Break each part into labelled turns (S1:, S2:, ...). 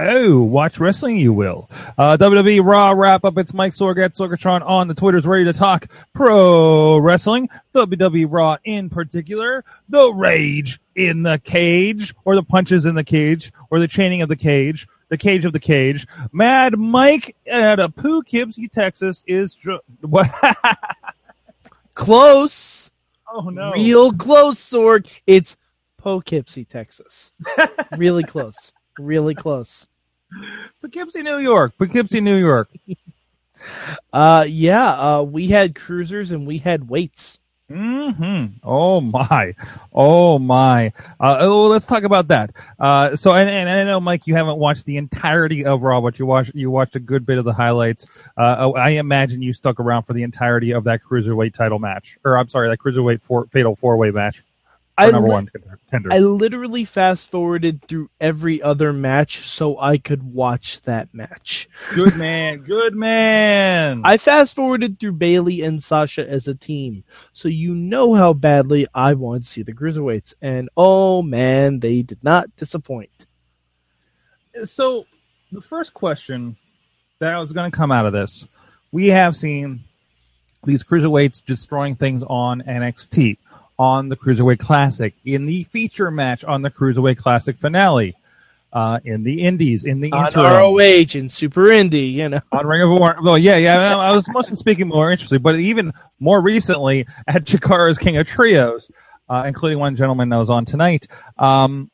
S1: Oh, watch wrestling, you will. Uh, WWE Raw wrap up. It's Mike Sorg at Sorgatron on the Twitters, ready to talk pro wrestling. WWE Raw in particular, the rage in the cage, or the punches in the cage, or the chaining of the cage, the cage of the cage. Mad Mike at a Poughkeepsie, Texas is dr- what?
S2: Close.
S1: oh no!
S2: Real close, Sorg. It's Poughkeepsie, Texas. really close. Really close.
S1: Poughkeepsie, New York. Poughkeepsie, New York.
S2: Uh, yeah, uh, we had cruisers and we had weights.
S1: Hmm. Oh my. Oh my. Uh, oh, let's talk about that. Uh, so, and, and I know, Mike, you haven't watched the entirety of Raw, but you watched you watched a good bit of the highlights. Uh, I imagine you stuck around for the entirety of that cruiserweight title match, or I'm sorry, that cruiserweight four, fatal four way match.
S2: I,
S1: number
S2: li-
S1: one contender.
S2: I literally fast forwarded through every other match so I could watch that match.
S1: good man. Good man.
S2: I fast forwarded through Bayley and Sasha as a team, so you know how badly I want to see the cruiserweights. And oh man, they did not disappoint.
S1: so the first question that was going to come out of this, we have seen these cruiserweights destroying things on NXT, on the Cruiserweight Classic, in the feature match on the Cruiserweight Classic finale, uh, in the Indies, in the
S2: On
S1: interim,
S2: ROH and Super Indie, you know.
S1: on Ring of Honor. Well, yeah, yeah. I I was mostly speaking more interestingly, but even more recently at Chikara's King of Trios, uh, including one gentleman that was on tonight. Um,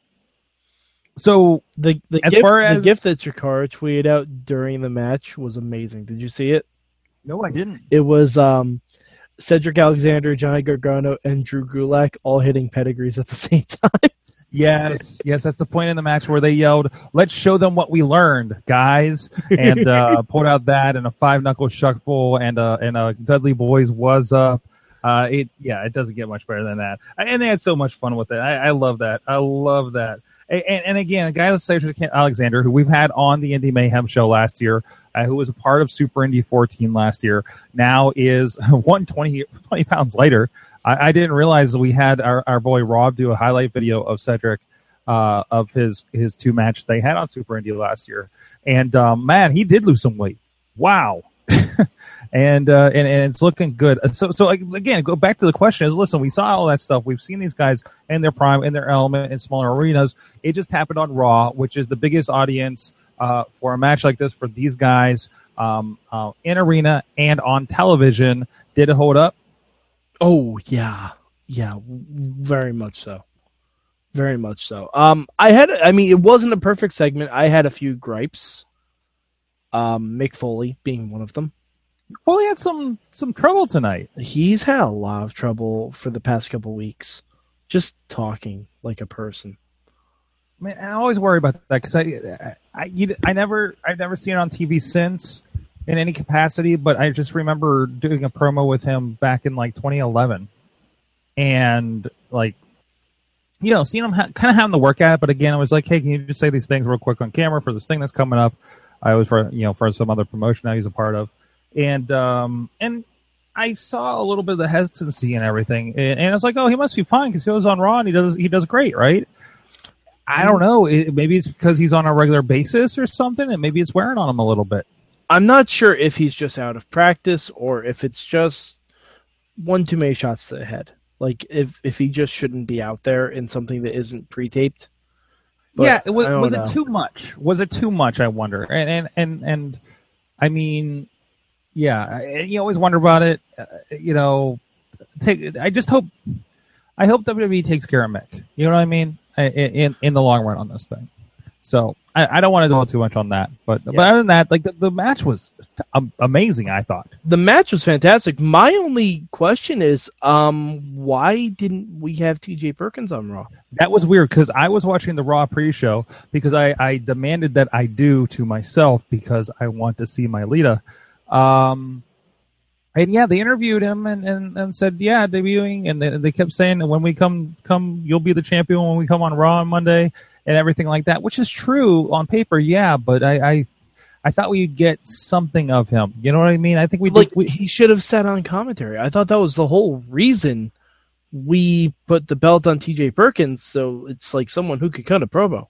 S1: so
S2: The the
S1: As
S2: gift,
S1: far
S2: the gift that Chikara tweeted out during the match was amazing. Did you see it?
S1: no, I didn't.
S2: It was um, Cedric Alexander, Johnny Gargano, and Drew Gulak all hitting pedigrees at the same time.
S1: Yes, yes, that's the point in the match where they yelled, "Let's show them what we learned, guys!" and uh, pulled out that and a five knuckle shuffle and a and a Dudley Boys was up. Uh, it yeah, it doesn't get much better than that. And they had so much fun with it. I, I love that. I love that. And, and, again, a guy like Cedric Alexander, who we've had on the Indie Mayhem show last year, uh, who was a part of Super Indie 14 last year, now is 120 20 pounds lighter. I, I didn't realize we had our, our boy Rob do a highlight video of Cedric uh, of his his two matches they had on Super Indie last year, and um, man, he did lose some weight. Wow. And, uh, and and it's looking good. So so again, go back to the question: Is listen, we saw all that stuff. We've seen these guys in their prime, in their element, in smaller arenas. It just happened on Raw, which is the biggest audience uh, for a match like this for these guys um, uh, in arena and on television. Did it hold up?
S2: Oh yeah, yeah, very much so, very much so. Um, I had, I mean, it wasn't a perfect segment. I had a few gripes. Um, Mick Foley being one of them.
S1: Foley had some some trouble tonight.
S2: He's had a lot of trouble for the past couple weeks, just talking like a person.
S1: I mean, I always worry about that because I, I, you, I never, I've never seen it on TV since in any capacity. But I just remember doing a promo with him back in like 2011, and like, you know, seeing him ha- kind of having to work at it. But again, I was like, hey, can you just say these things real quick on camera for this thing that's coming up? I was for you know for some other promotion that he's a part of, and um and I saw a little bit of the hesitancy and everything, and, and I was like, oh, he must be fine because he was on Raw and he does he does great, right? I don't know. It, maybe it's because he's on a regular basis or something, and maybe it's wearing on him a little bit.
S2: I'm not sure if he's just out of practice or if it's just one too many shots to the head. Like if if he just shouldn't be out there in something that isn't pre-taped. But
S1: yeah, it was was
S2: know.
S1: it too much? Was it too much? I wonder. And and and, and I mean, yeah, you always wonder about it. Uh, you know, take. I just hope. I hope WWE takes care of Mick. You know what I mean? I- In in the long run on this thing. So I, I don't want to dwell too much on that, but but other than that, like the, the match was amazing. I thought.
S2: The match was fantastic. My only question is, um, why didn't we have T.J. Perkins on Raw?
S1: That was weird because I was watching the Raw pre-show because I, I demanded that I do to myself because I want to see my Lita. Um, and yeah, they interviewed him and, and, and said, yeah, debuting. And they, they kept saying that when we come, come, you'll be the champion when we come on Raw on Monday and everything like that, which is true on paper. Yeah. But I, I, I thought we'd get something of him. You know what I mean? I think we
S2: Like
S1: we,
S2: he should have sat on commentary. I thought that was the whole reason we put the belt on T.J. Perkins, so it's like someone who could cut a promo.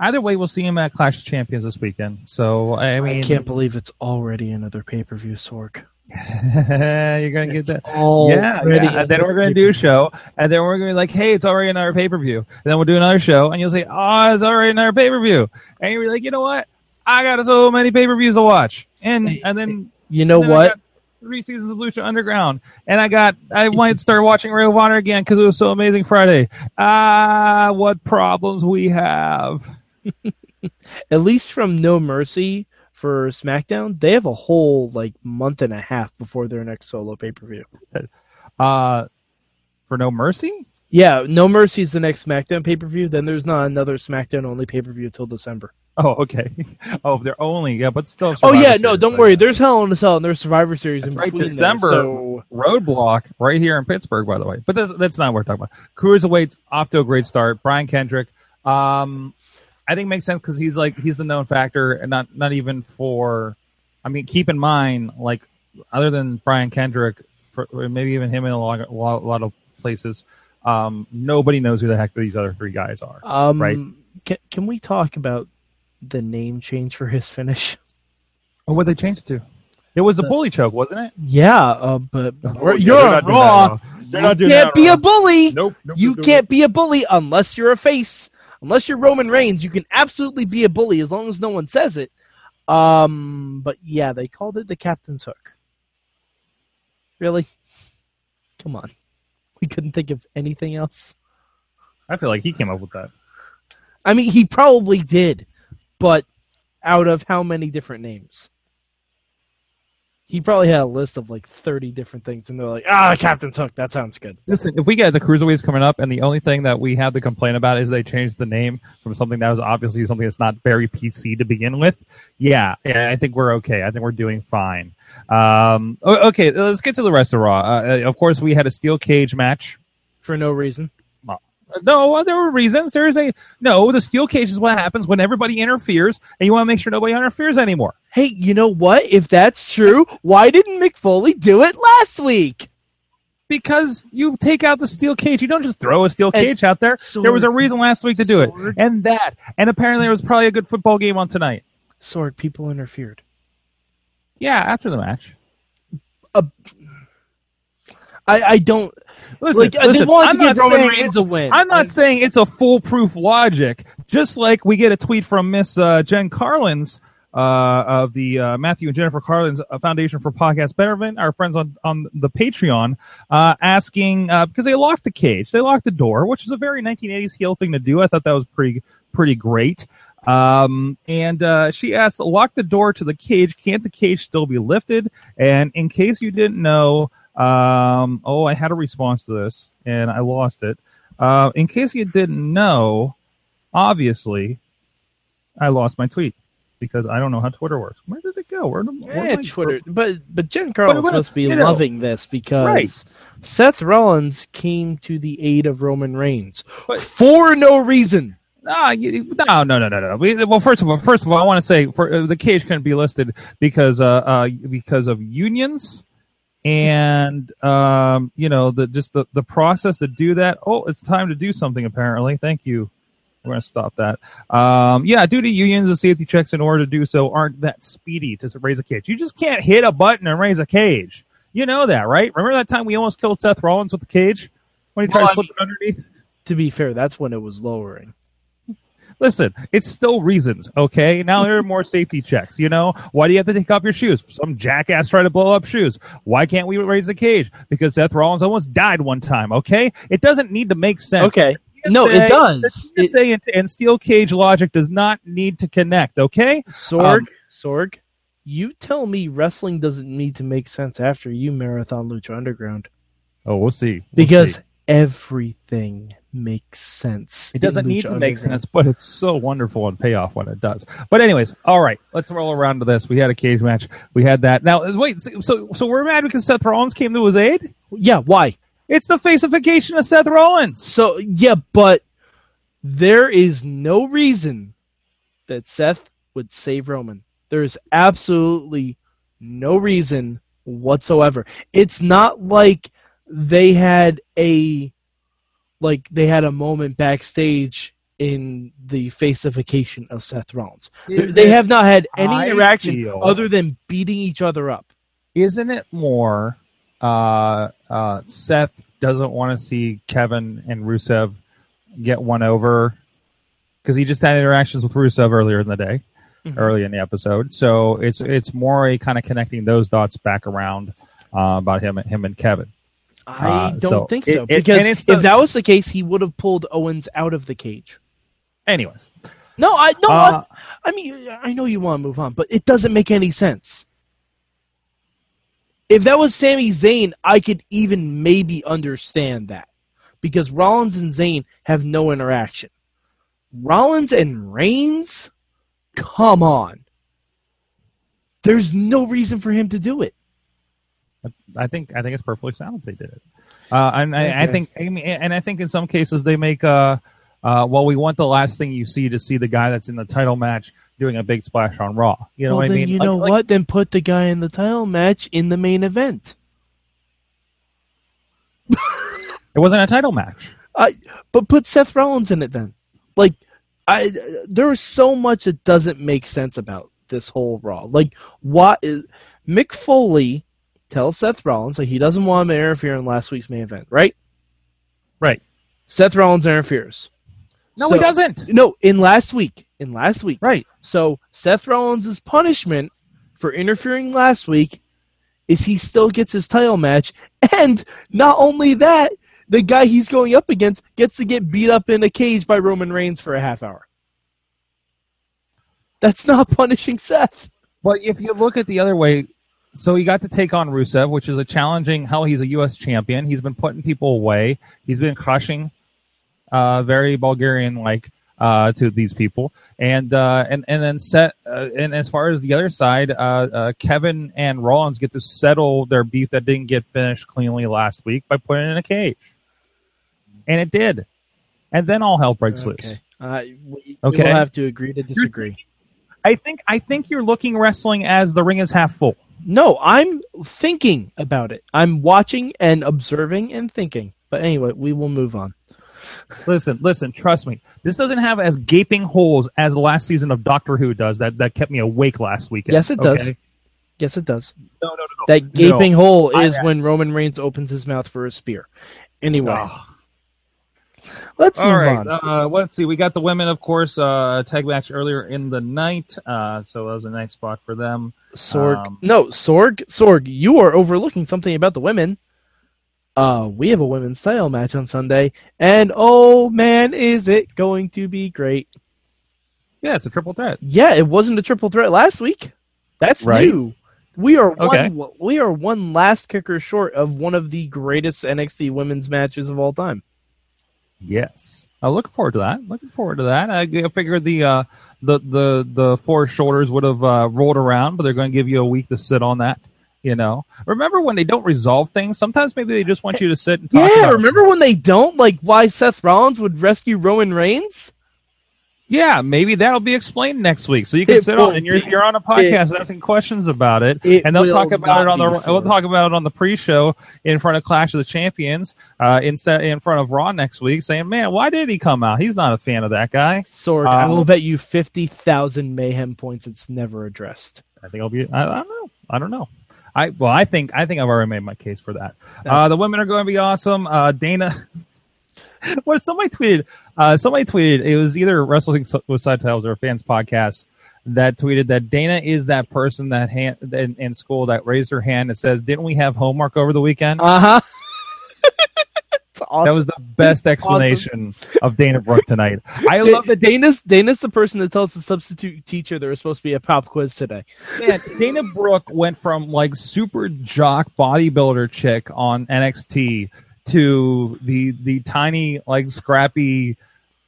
S1: Either way, we'll see him at Clash of Champions this weekend. So, I mean,
S2: I can't believe it's already another pay per view, Sorg.
S1: you're going to get that. Yeah, yeah. And then we're going to do a show, and then we're going to be like, "Hey, it's already another pay per view." And then we'll do another show, and you'll say, "Oh, it's already another pay per view," and you'll be like, "You know what? I got so many pay per views to watch," and and then
S2: You know
S1: then
S2: what?
S1: Three seasons of Lucha Underground, and I got I might start watching Ring of Honor again because it was so amazing Friday. Ah, what problems we have.
S2: At least from No Mercy for SmackDown, they have a whole like month and a half before their next solo pay per view.
S1: Uh, for No Mercy.
S2: Yeah, No Mercy is the next SmackDown pay per view. Then there's not another SmackDown only pay per view till December.
S1: Oh, okay. Oh, they're only yeah, but still.
S2: Oh
S1: Survivor
S2: yeah, no, don't worry. There's Hell in a Cell and there's Survivor Series
S1: That's
S2: in
S1: right,
S2: between. there,
S1: December
S2: so
S1: roadblock right here in Pittsburgh, by the way. But that's that's not what we're talking about. Cruiserweight's off to a great start. Brian Kendrick, um, I think makes sense because he's like he's the known factor, and not not even for. I mean, keep in mind, like other than Brian Kendrick, maybe even him in a lot, a lot, of places, um, nobody knows who the heck these other three guys are.
S2: um,
S1: right.
S2: Can, can we talk about the name change for his finish?
S1: Oh, what they changed it to? It was the bully choke, wasn't it?
S2: Yeah, uh, but
S1: Oh,
S2: you're
S1: not
S2: Raw.
S1: at all. They're
S2: You can't be
S1: at
S2: a bully.
S1: Nope. nope
S2: You
S1: nope, nope,
S2: can't be a bully unless you're a face. Unless you're Roman Reigns, you can absolutely be a bully as long as no one says it. Um, but yeah, they called it the captain's hook. Really? Come on. We couldn't think of anything else.
S1: I feel like he came up with that.
S2: I mean, he probably did, but out of how many different names? He probably had a list of like 30 different things, and they're like, ah, Captain's Hook, that sounds good.
S1: Listen, if we get the cruiserweights coming up, and the only thing that we have to complain about is they changed the name from something that was obviously something that's not very PC to begin with, yeah, yeah I think we're okay. I think we're doing fine. Um, okay, let's get to the rest of Raw. Uh, of course, we had a steel cage match.
S2: For no reason.
S1: No, uh, there were reasons. There is a no. The steel cage is what happens when everybody interferes, and you want to make sure nobody interferes anymore.
S2: Hey, you know what? If that's true, why didn't Mick Foley do it last week?
S1: because you take out the steel cage. You don't just throw a steel
S2: And
S1: cage out there.
S2: Sword-
S1: there was a reason last week to do it, and that, and apparently there was probably a good football game on tonight.
S2: Sword, people interfered.
S1: Yeah, after the match.
S2: I, I don't
S1: Listen,
S2: like. they wanted
S1: I'm
S2: to give
S1: not
S2: Roman
S1: saying
S2: Reigns
S1: it's-
S2: a win.
S1: I'm not
S2: And-
S1: saying it's a foolproof logic. Just like we get a tweet from Miss uh, Jen Carlins uh, of the uh, Matthew and Jennifer Carlins uh, Foundation for Podcast Betterment, our friends on on the Patreon, uh, asking uh, because they locked the cage, they locked the door, which is a very 1980s heel thing to do. I thought that was pretty pretty great. Um, and uh, she asked, lock the door to the cage. Can't the cage still be lifted? And in case you didn't know, um, oh, I had a response to this and I lost it. Uh, in case you didn't know, obviously, I lost my tweet because I don't know how Twitter works. Where did it go? Where did where my-
S2: Twitter, but but Jen Carlin must be
S1: you know,
S2: loving this because
S1: right.
S2: Seth Rollins came to the aid of Roman Reigns
S1: But-
S2: for no reason.
S1: Ah, no, no, no, no, no. We, well, first of all, first of all, I want to say for uh, the cage couldn't be listed because uh, uh because of unions and um you know the just the the process to do that. Oh, it's time to do something. Apparently, thank you. We're gonna stop that. Um, yeah, due to unions and safety checks in order to do so aren't that speedy to raise a cage. You just can't hit a button and raise a cage. You know that, right? Remember that time we almost killed Seth Rollins with the cage when he tried
S2: Well,
S1: to
S2: I
S1: slip it underneath?
S2: To be fair, that's when it was lowering.
S1: Listen, it's still reasons, okay? Now there are more safety checks, you know? Why do you have to take off your shoes? Some jackass tried to blow up shoes. Why can't we raise the cage? Because Seth Rollins almost died one time, okay? It doesn't need to make sense.
S2: Okay, No, it does.
S1: The
S2: It-
S1: TSA and, and steel cage logic does not need to connect. Okay.
S2: Sorg,
S1: Um,
S2: Sorg, you tell me wrestling doesn't need to make sense after you marathon Lucha Underground
S1: Oh, we'll see. We'll
S2: because
S1: see.
S2: everything makes sense.
S1: it doesn't need to make sense, but it's so wonderful and payoff when it does. But anyways, all right, let's roll around to this. We had a cage match. We had that. Now wait, so so, so we're mad because Seth Rollins came to his aid.
S2: Yeah, why?
S1: It's the facification of Seth Rollins.
S2: So yeah, but there is no reason that Seth would save Roman. There is absolutely no reason whatsoever. It's not like they had a like they had a moment backstage in the facification of Seth Rollins.
S1: Is
S2: they have not had any
S1: I
S2: interaction
S1: feel-
S2: other than beating each other up.
S1: Isn't it more? Uh, uh, Seth doesn't want to see Kevin and Rusev get one over because he just had interactions with Rusev earlier in the day,
S2: Mhm.
S1: early in the episode. So it's it's more a kind of connecting those dots back around uh, about him him and Kevin.
S2: I
S1: Uh,
S2: don't
S1: so
S2: think so
S1: it-
S2: because
S1: it's the-
S2: if that was the case, he would have pulled Owens out of the cage.
S1: Anyways,
S2: No, I no.
S1: Uh,
S2: I, I mean, I know you want to move on, but it doesn't make any sense. If that was Sami Zayn, I could even maybe understand that because Rollins and Zayn have no interaction. Rollins and Reigns, come on. There's no reason for him to do it.
S1: I think I think it's perfectly sound if they did it. Uh, and I, I think, I mean, and I think in some cases they make. Uh, uh, well, we want the last thing you see to see the guy that's in the title match doing a big splash on Raw. You know
S2: well,
S1: what I mean?
S2: you
S1: Like-
S2: know
S1: like-
S2: what? Then put the guy in the title match in the main event.
S1: It wasn't a title match.
S2: I but put Seth Rollins in it then. Like I there is so much that doesn't make sense about this whole Raw. Like what is Mick Foley tells Seth Rollins that he doesn't want him to interfere in last week's main event, right?
S1: Right.
S2: Seth Rollins interferes.
S1: No,
S2: So-
S1: he doesn't.
S2: No, in last week. In last week.
S1: Right.
S2: So Seth Rollins' punishment for interfering last week is he still gets his title match, and not only that, the guy he's going up against gets to get beat up in a cage by Roman Reigns for a half hour. That's not punishing Seth.
S1: But if you look at the other way, so he got to take on Rusev, which is a challenging. Hell, he's a U.S. champion. He's been putting people away. He's been crushing, uh, very Bulgarian-like uh, to these people. And uh, and and then set. Uh, and as far as the other side, uh, uh, Kevin and Rollins get to settle their beef that didn't get finished cleanly last week by putting it in a cage, and it did. And then all hell breaks loose.
S2: Okay. Uh, we,
S1: Okay.
S2: We'll have to agree to disagree.
S1: I think I think you're looking wrestling as the ring is half full.
S2: No, I'm thinking about it. I'm watching and observing and thinking. But anyway, we will move on.
S1: Listen, listen, trust me. This doesn't have as gaping holes as the last season of Doctor Who does. That that kept me awake last weekend.
S2: Yes, it does.
S1: okay?
S2: Yes, it does.
S1: No, no, no, no.
S2: That gaping
S1: No.
S2: hole
S1: I-
S2: is when Roman Reigns opens his mouth for a spear. Anyway,
S1: Ugh.
S2: Let's move
S1: All right.
S2: on.
S1: Uh, let's see. We got the women, of course, uh, tag match earlier in the night. Uh, so that was a nice spot for them.
S2: Sorg,
S1: um,
S2: no, Sorg, Sorg, you are overlooking something about the women. Uh, we have a women's title match on Sunday, and oh man, is it going to be great!
S1: Yeah, it's a triple threat.
S2: Yeah, it wasn't a triple threat last week. That's
S1: Right.
S2: new. We are
S1: Okay.
S2: one. We are one last kicker short of one of the greatest NXT women's matches of all time.
S1: Yes. I'm looking forward to that. Looking forward to that. I figured the uh, the the the four shoulders would have uh, rolled around, but they're going to give you a week to sit on that. You know, remember when they don't resolve things? Sometimes maybe they just want you to sit and talk.
S2: Yeah,
S1: about it.
S2: remember when they don't like why Seth Rollins would rescue Roman Reigns?
S1: Yeah, maybe that'll be explained next week, so you can
S2: It
S1: sit on and you're
S2: be.
S1: you're on a podcast asking questions about it,
S2: It
S1: and they'll talk about it on the we'll talk about it on the pre-show in front of Clash of the Champions, uh, instead in front of Raw next week, saying, "Man, why did he come out? He's not a fan of that guy."
S2: Sorg, I
S1: Um,
S2: will bet you fifty thousand mayhem points. It's never addressed.
S1: I think I'll be. I, I don't know. I don't know. I well, I think I think I've already made my case for that. Uh, the women are going to be awesome. Uh, Dana, what somebody tweeted? Uh, somebody tweeted it was either Wrestling with Subtitles or a fans podcast that tweeted that Dana is that person that hand, in, in school that raised her hand and says, "Didn't we have homework over the weekend?"
S2: Uh huh. awesome.
S1: That was the best explanation of Dana Brooke tonight. I love that
S2: Dana's Dana's the person that tells the substitute teacher there was supposed to be a pop quiz today.
S1: Man, Dana Brooke went from like super jock bodybuilder chick on NXT to the the tiny like scrappy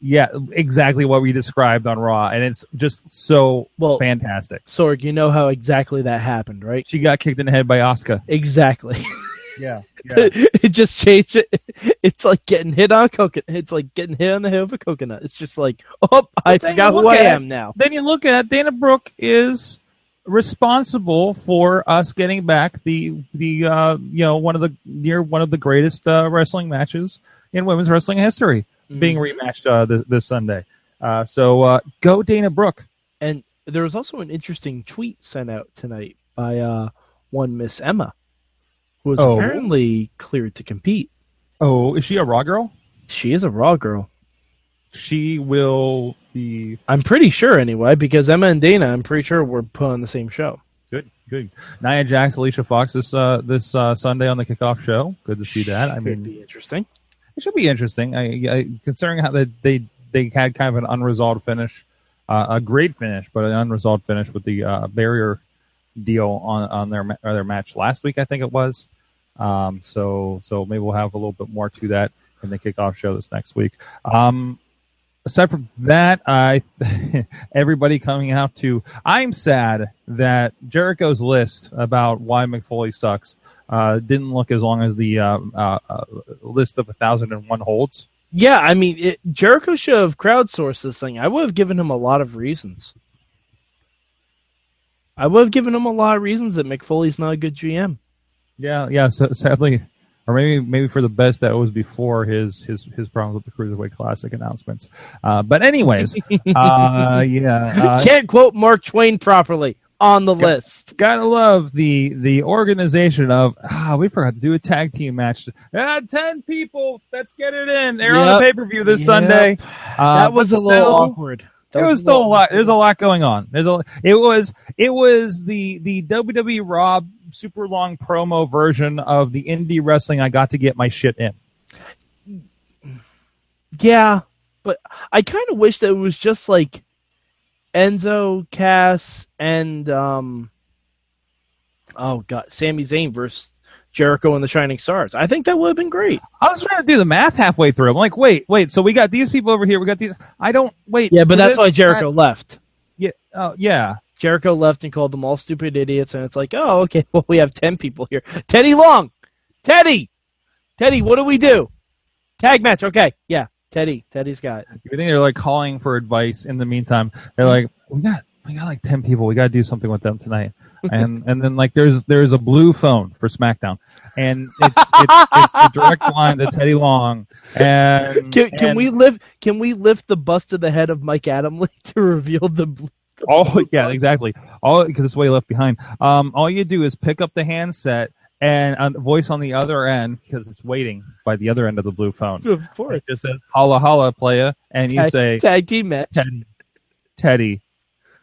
S1: yeah exactly what we described on Raw and it's just so
S2: Well-
S1: fantastic.
S2: Sorg, you know how exactly that happened, right?
S1: She got kicked in the head by Asuka.
S2: Exactly.
S1: Yeah.
S2: it just changed it. It's like getting hit on coconut. It's like getting hit on the head of a coconut. It's just like, oh, I forgot who I
S1: at-
S2: am now.
S1: Then you look at Dana Brooke is responsible for us getting back the the uh, you know one of the near one of the greatest uh, wrestling matches in women's wrestling history being rematched uh, this, this Sunday. Uh, so uh, go Dana Brooke.
S2: And there was also an interesting tweet sent out tonight by uh, one Miss Emma, who was
S1: Oh.
S2: apparently cleared to compete.
S1: Oh, is she a Raw girl?
S2: She is a Raw girl.
S1: She will be
S2: I'm pretty sure, anyway, because Emma and Dana, I'm pretty sure, were put on the same show.
S1: good. Good. Nia Jax, Alicia Fox this uh, this uh, Sunday on the kickoff show. Good to see that. I
S2: Could
S1: mean,
S2: be interesting.
S1: it should be interesting. I, I, considering how they, they they had kind of an unresolved finish, uh, a great finish, but an unresolved finish with the uh, barrier deal on on their ma- their match last week. I think it was. Um, so so maybe we'll have a little bit more to that in the kickoff show this next week. Um, aside from that, I everybody coming out to. I'm sad that Jericho's list about why Mick Foley sucks uh, didn't look as long as the uh, uh, uh, list of a thousand and one holds.
S2: Yeah, I mean, it, Jericho should have crowdsourced this thing. I would have given him a lot of reasons. I would have given him a lot of reasons that Mick Foley's not a good GM.
S1: Yeah, yeah. So, sadly, or maybe maybe for the best that was before his his his problems with the Cruiserweight Classic announcements. Uh, but anyways, uh, yeah, uh,
S2: Can't quote Mark Twain properly on the list.
S1: gotta love the the organization of ah, we forgot to do a tag team match. Ah, ten people, let's get it in. They're on
S2: Yep.
S1: the pay per view this
S2: Yep.
S1: Sunday. Uh,
S2: that was
S1: but
S2: a little
S1: still-
S2: awkward. That
S1: It was
S2: a
S1: still a lot. There's a lot going on. There's a. It was. It was the the WWE Raw super long promo version of the indie wrestling. I got to get my shit in.
S2: Yeah, but I kind of wish that it was just like Enzo, Cass, and um, oh god, Sami Zayn versus Jericho and the Shining Stars. I think that would have been great.
S1: I was trying to do the math halfway through. I'm like, wait, wait. So we got these people over here. We got these. I don't wait.
S2: Yeah, but
S1: so
S2: that's why Jericho left.
S1: Yeah. Oh, yeah.
S2: Jericho left and called them all stupid idiots, and it's like, oh, okay, well, we have ten people here. Teddy Long, Teddy, Teddy, what do we do? Tag match, okay, yeah, Teddy, Teddy's got it.
S1: You think they're like calling for advice in the meantime? They're like, we got we got like ten people. We got to do something with them tonight. And and then like there's there's a blue phone for SmackDown, and it's it's, it's a direct line to Teddy Long. And
S2: Can, can
S1: and-
S2: we lift? Can we lift the bust to the head of Mike Adamle to reveal the? bl-
S1: Oh yeah, exactly. All because it's way left behind. Um, all you do is pick up the handset and a voice on the other end because it's waiting by the other end of the blue phone.
S2: Of course,
S1: It just says "Holla holla, playa," and you say,
S2: tag team match.
S1: Teddy, Teddy,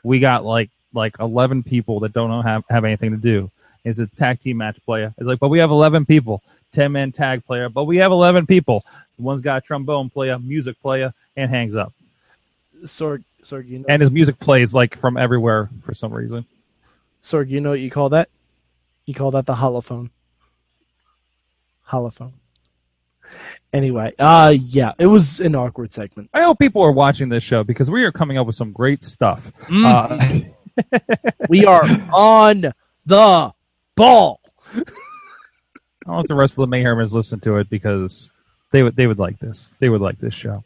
S1: we got like like eleven people that don't know have have anything to do. It's a tag team match player. It's like, but we have eleven people, ten man tag player, but we have eleven people. One's got a trombone player, music player, and hangs up.
S2: Sorg, Sorg, you know,
S1: And his music plays like from everywhere for some reason.
S2: Sorg, you know what you call that? You call that the holophone. Holophone. Anyway, uh, yeah, it was an awkward segment.
S1: I hope people are watching this show because we are coming up with some great stuff. Uh,
S2: We are on the ball.
S1: I don't know if the rest of the Mayhemers listen to it because they would they would like this. They would like this show.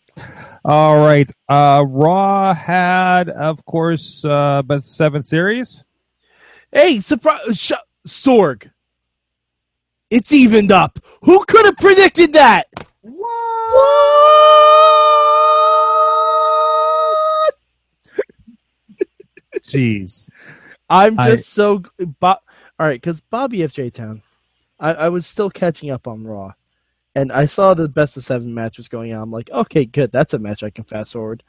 S1: All right. Uh, Raw had, of course, uh, best seven series.
S2: Hey, surprise, sh- Sorg. It's evened up. Who could have predicted that? What?
S1: Jeez.
S2: I'm
S1: I-
S2: just so Bo- all right because Bobby FJ Town. I, I was still catching up on Raw, and I saw the best of seven matches going on. I'm like, okay, good. That's a match I can fast forward.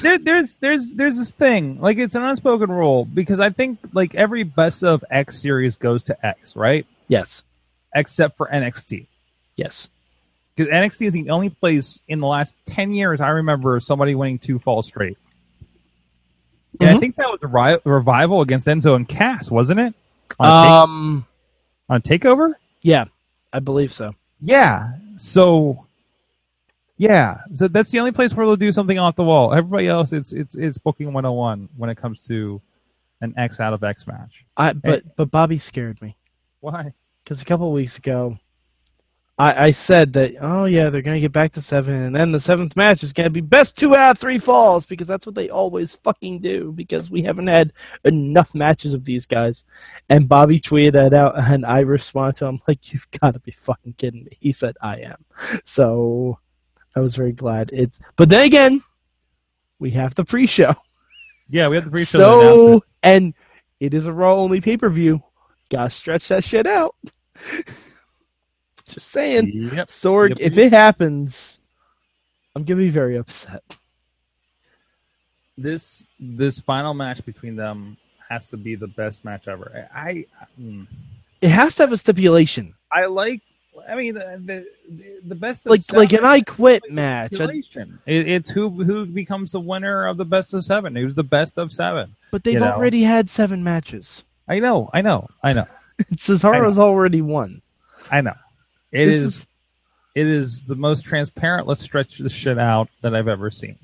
S1: There, there's there's there's this thing like it's an unspoken rule because I think like every best of X series goes to X, right?
S2: Yes,
S1: Except for NXT.
S2: yes.
S1: Because NXT is the only place in the last ten years I remember somebody winning two falls straight. And I
S2: Mhm.
S1: think that was a ri- revival against Enzo and Cass, wasn't it? On, take-
S2: Um,
S1: on Takeover.
S2: yeah, I believe so.
S1: Yeah. So, yeah. So that's the only place where they'll do something off the wall. Everybody else, it's it's it's booking 101 when it comes to an X out of X match.
S2: I but but Bobby scared me
S1: Why?
S2: because a couple of weeks ago, I I said that oh yeah they're gonna get back to seven and then the seventh match is gonna be best two out of three falls because that's what they always fucking do because we haven't had enough matches of these guys, and Bobby tweeted that out and I responded to him like you've got to be fucking kidding me. He said I am, so I was very glad it's. But then again, we have the pre-show.
S1: Yeah, we have the pre-show.
S2: So and it is a Raw only pay per view. Gotta stretch that shit out. Just saying,
S1: Yep.
S2: Sorg.
S1: Yep.
S2: If it happens, I'm gonna be very upset.
S1: this this final match between them has to be the best match ever. I I, mm.
S2: It has to have a stipulation,
S1: I like. I mean, the the, the best of
S2: like like an I quit match.
S1: Stipulation. It, it's who who becomes the winner of the best of seven. Who's the best of seven?
S2: but they've
S1: you know.
S2: already had seven matches.
S1: I know, I know, I know,
S2: Cesaro's already won.
S1: I know. It is,
S2: is-
S1: it is the most transparent. Let's stretch this shit out that I've ever seen.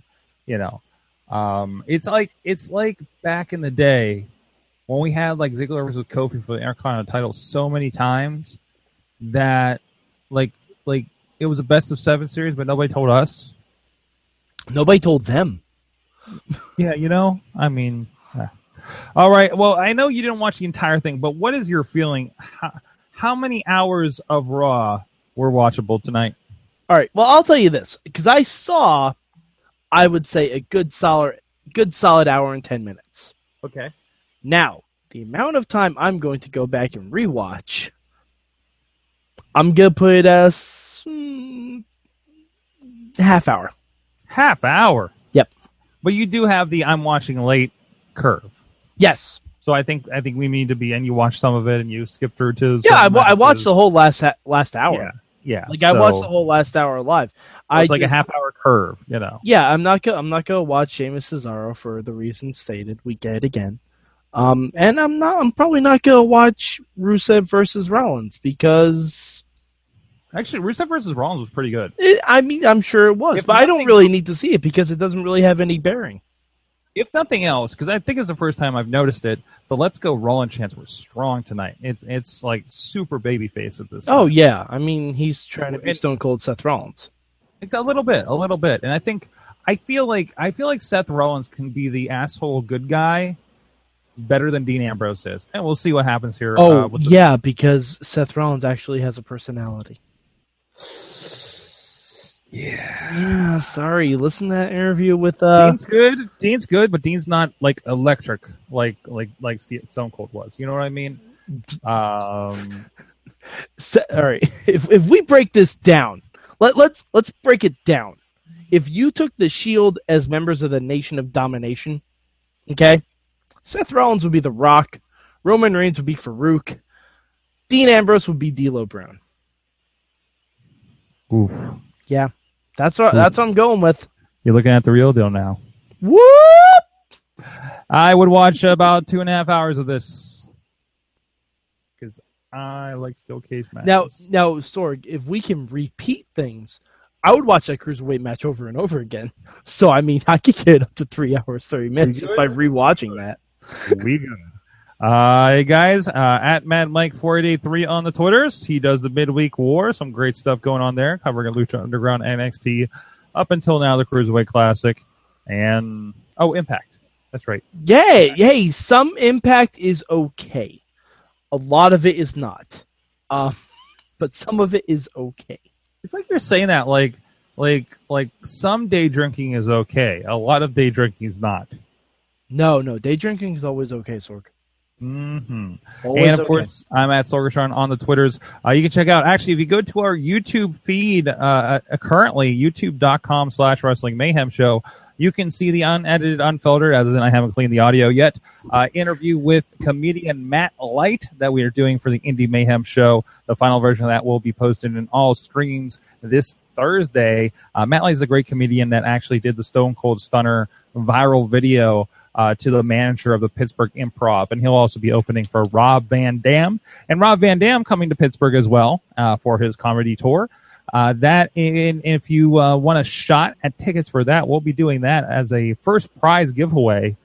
S1: You know, um, it's like it's like back in the day when we had like Ziggler versus Kofi for the Intercontinental title so many times that like like it was a best of seven series, but nobody told us.
S2: Nobody told them.
S1: Yeah, you know, I mean, all right. Well, I know you didn't watch the entire thing, but what is your feeling? How, how many hours of Raw were watchable tonight?
S2: All right. Well, I'll tell you this because I saw, I would say a good solid, good solid hour and ten minutes.
S1: Okay.
S2: Now, the amount of time I'm going to go back and rewatch, I'm gonna put it as mm, half hour.
S1: Half hour.
S2: Yep.
S1: But you do have the I'm watching late curve.
S2: Yes.
S1: So I think I think we need to be and you watch some of it and you skip through to
S2: Yeah, I, I watched the whole last ha- last hour.
S1: Yeah. Yeah.
S2: Like I watched the whole last hour live. I
S1: It's like a half hour curve, you know.
S2: Yeah, I'm not go- I'm not gonna watch Sheamus Cesaro for the reasons stated. We get it again. Um, and I'm not. I'm probably not gonna watch Rusev versus Rollins because
S1: Actually, Rusev versus Rollins was pretty good.
S2: it, I mean I'm sure it was,
S1: If
S2: but I don't
S1: nothing-
S2: really need to see it because it doesn't really have any bearing.
S1: If nothing else, because I think it's the first time I've noticed it, the Let's Go Rollins chants were strong tonight. It's it's like super babyface at this.
S2: Oh
S1: time.
S2: yeah, I mean he's trying to be Stone Cold Seth Rollins.
S1: A little bit, a little bit, and I think I feel like I feel like Seth Rollins can be the asshole good guy better than Dean Ambrose is, and we'll see what happens here.
S2: Oh
S1: uh, with the-
S2: yeah, because Seth Rollins actually has a personality. Yeah. Yeah. Sorry, listen to that interview with uh.
S1: Dean's good. Dean's good, but Dean's not like electric, like like like Ste- Stone Cold was. You know what I mean? Um,
S2: Se- all right if if we break this down let, let's let's break it down if you took the shield as members of the nation of domination okay seth rollins would be the rock roman reigns would be Faarooq dean ambrose would be D'Lo brown
S1: oof.
S2: yeah that's what that's what i'm going with
S1: You're looking at the real deal now.
S2: whoop
S1: I would watch about two and a half hours of this because I like steel cage matches.
S2: now now sorg if we can repeat things I would watch that cruiserweight match over and over again. So I mean, I could get up to three hours, thirty minutes just by rewatching that.
S1: we good. Uh, hey guys, uh, at Mad Mike four eight eight three on the Twitters. He does the midweek war. Some great stuff going on there, covering Lucha Underground, NXT, up until now the Cruiserweight Classic, and oh Impact. That's right.
S2: Yay! Hey, some impact is okay. A lot of it is not. Um, but some of it is okay.
S1: It's like you're saying that like like like some day drinking is okay. A lot of day drinking is not.
S2: No, no, day drinking is always okay, Sorg.
S1: Hmm and of
S2: okay.
S1: course, I'm at Sorgatron on the Twitters. Uh, you can check out, actually, if you go to our YouTube feed, uh, uh, currently, youtube.com slash wrestling mayhem show, You can see the unedited, unfiltered, as in I haven't cleaned the audio yet, uh, interview with comedian Matt Light that we are doing for the Indie Mayhem show. The final version of that will be posted in all streams this Thursday. Uh, Matt Light is a great comedian that actually did the Stone Cold Stunner viral video uh, to the manager of the Pittsburgh Improv, and he'll also be opening for Rob Van Dam. And Rob Van Dam coming to Pittsburgh as well uh, for his comedy tour. Uh, that in, if you uh, want a shot at tickets for that, we'll be doing that as a first prize giveaway,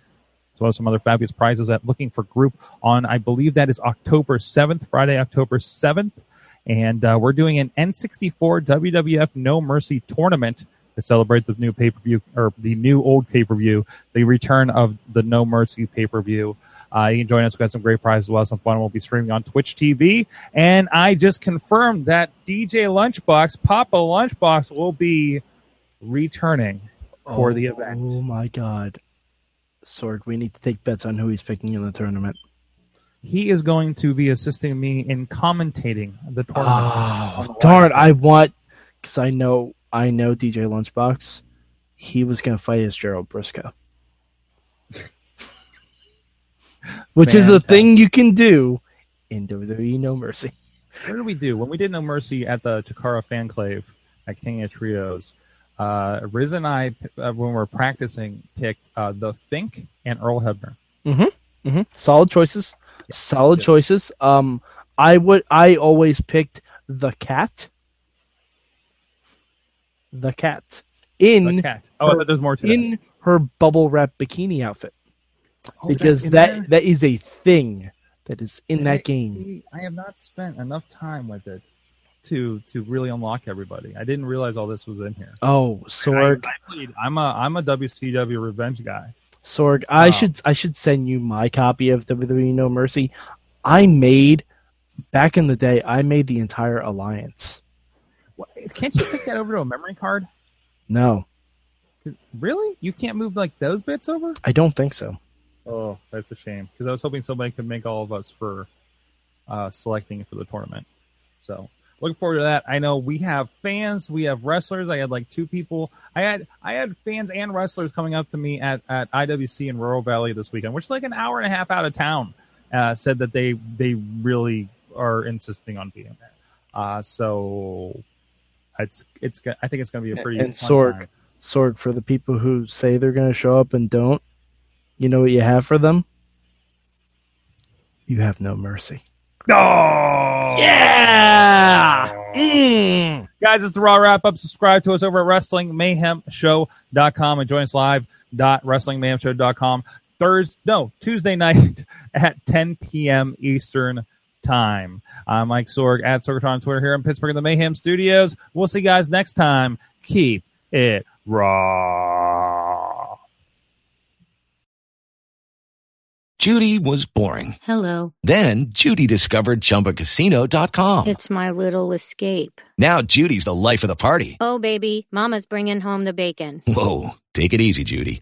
S1: as well as some other fabulous prizes. At looking for group on, I believe that is October seventh, Friday, October seventh, and uh, we're doing an N64 WWF No Mercy tournament to celebrate the new pay per view or the new old pay per view, the return of the No Mercy pay per view. Uh, you can join us. We've got some great prizes as well. Some fun. We'll be streaming on Twitch TV. And I just confirmed that DJ Lunchbox, Papa Lunchbox, will be returning for the event.
S2: Oh my god. Sorg, we need to take bets on who he's picking in the tournament.
S1: He is going to be assisting me in commentating the tournament. the
S2: Oh, darn! I want because I know I know DJ Lunchbox. He was going to fight as Gerald Brisco, which is a thing you can do in WWE No Mercy.
S1: What did we do when we did No Mercy at the Chikara Fan Clave at King of Trios? Uh, Riz and I, uh, when we were practicing, picked uh, the Think and Earl Hebner.
S2: Mm hmm mm-hmm. Solid choices. Solid
S1: Yeah.
S2: choices. Um, I would. I always picked the Kat. The Kat in
S1: The Kat. Oh, I thought there's more to that.
S2: in her bubble wrap bikini outfit
S1: Oh,
S2: because
S1: that's
S2: that
S1: there?
S2: that is a thing that is in
S1: I-
S2: that game.
S1: see, I have not spent enough time with it to to really unlock everybody. I didn't realize all this was in here.
S2: Oh, Sorg,
S1: I, I played, I'm a I'm a WCW Revenge guy.
S2: Sorg, I
S1: oh.
S2: should I should send you my copy of WWE No Mercy. I made back in the day. I made the entire alliance.
S1: What, can't you take that over to a memory card?
S2: No,
S1: Really? You can't move like those bits over?
S2: I don't think so.
S1: Oh, that's a shame because I was hoping somebody could make all of us for uh, selecting for the tournament. So looking forward to that. I know we have fans, we have wrestlers. I had like two people. I had I had fans and wrestlers coming up to me at, at IWC in Rural Valley this weekend, which is like an hour and a half out of town. Uh, said that they they really are insisting on being there. Uh, so it's it's I think it's going to be a pretty
S2: and
S1: fun
S2: Sorg,
S1: time.
S2: Sorg for the people who say they're going to show up and don't. You know what you have for them? You have no mercy.
S1: Oh
S2: Yeah. Mm.
S1: Guys, it's the Raw Wrap Up. Subscribe to us over at WrestlingMayhemShow.com and join us live dot WrestlingMayhemShow.com Thursday, no, Tuesday night at 10 p.m. Eastern Time. I'm Mike Sorg at Sorgatron on Twitter here in Pittsburgh in the Mayhem Studios. We'll see you guys next time. Keep it raw.
S3: Judy was boring.
S4: Hello.
S3: Then Judy discovered ChumbaCasino.com.
S4: It's my little escape.
S3: Now Judy's the life of the party.
S4: Oh, baby, Mama's bringing home the bacon.
S3: Whoa, take it easy, Judy.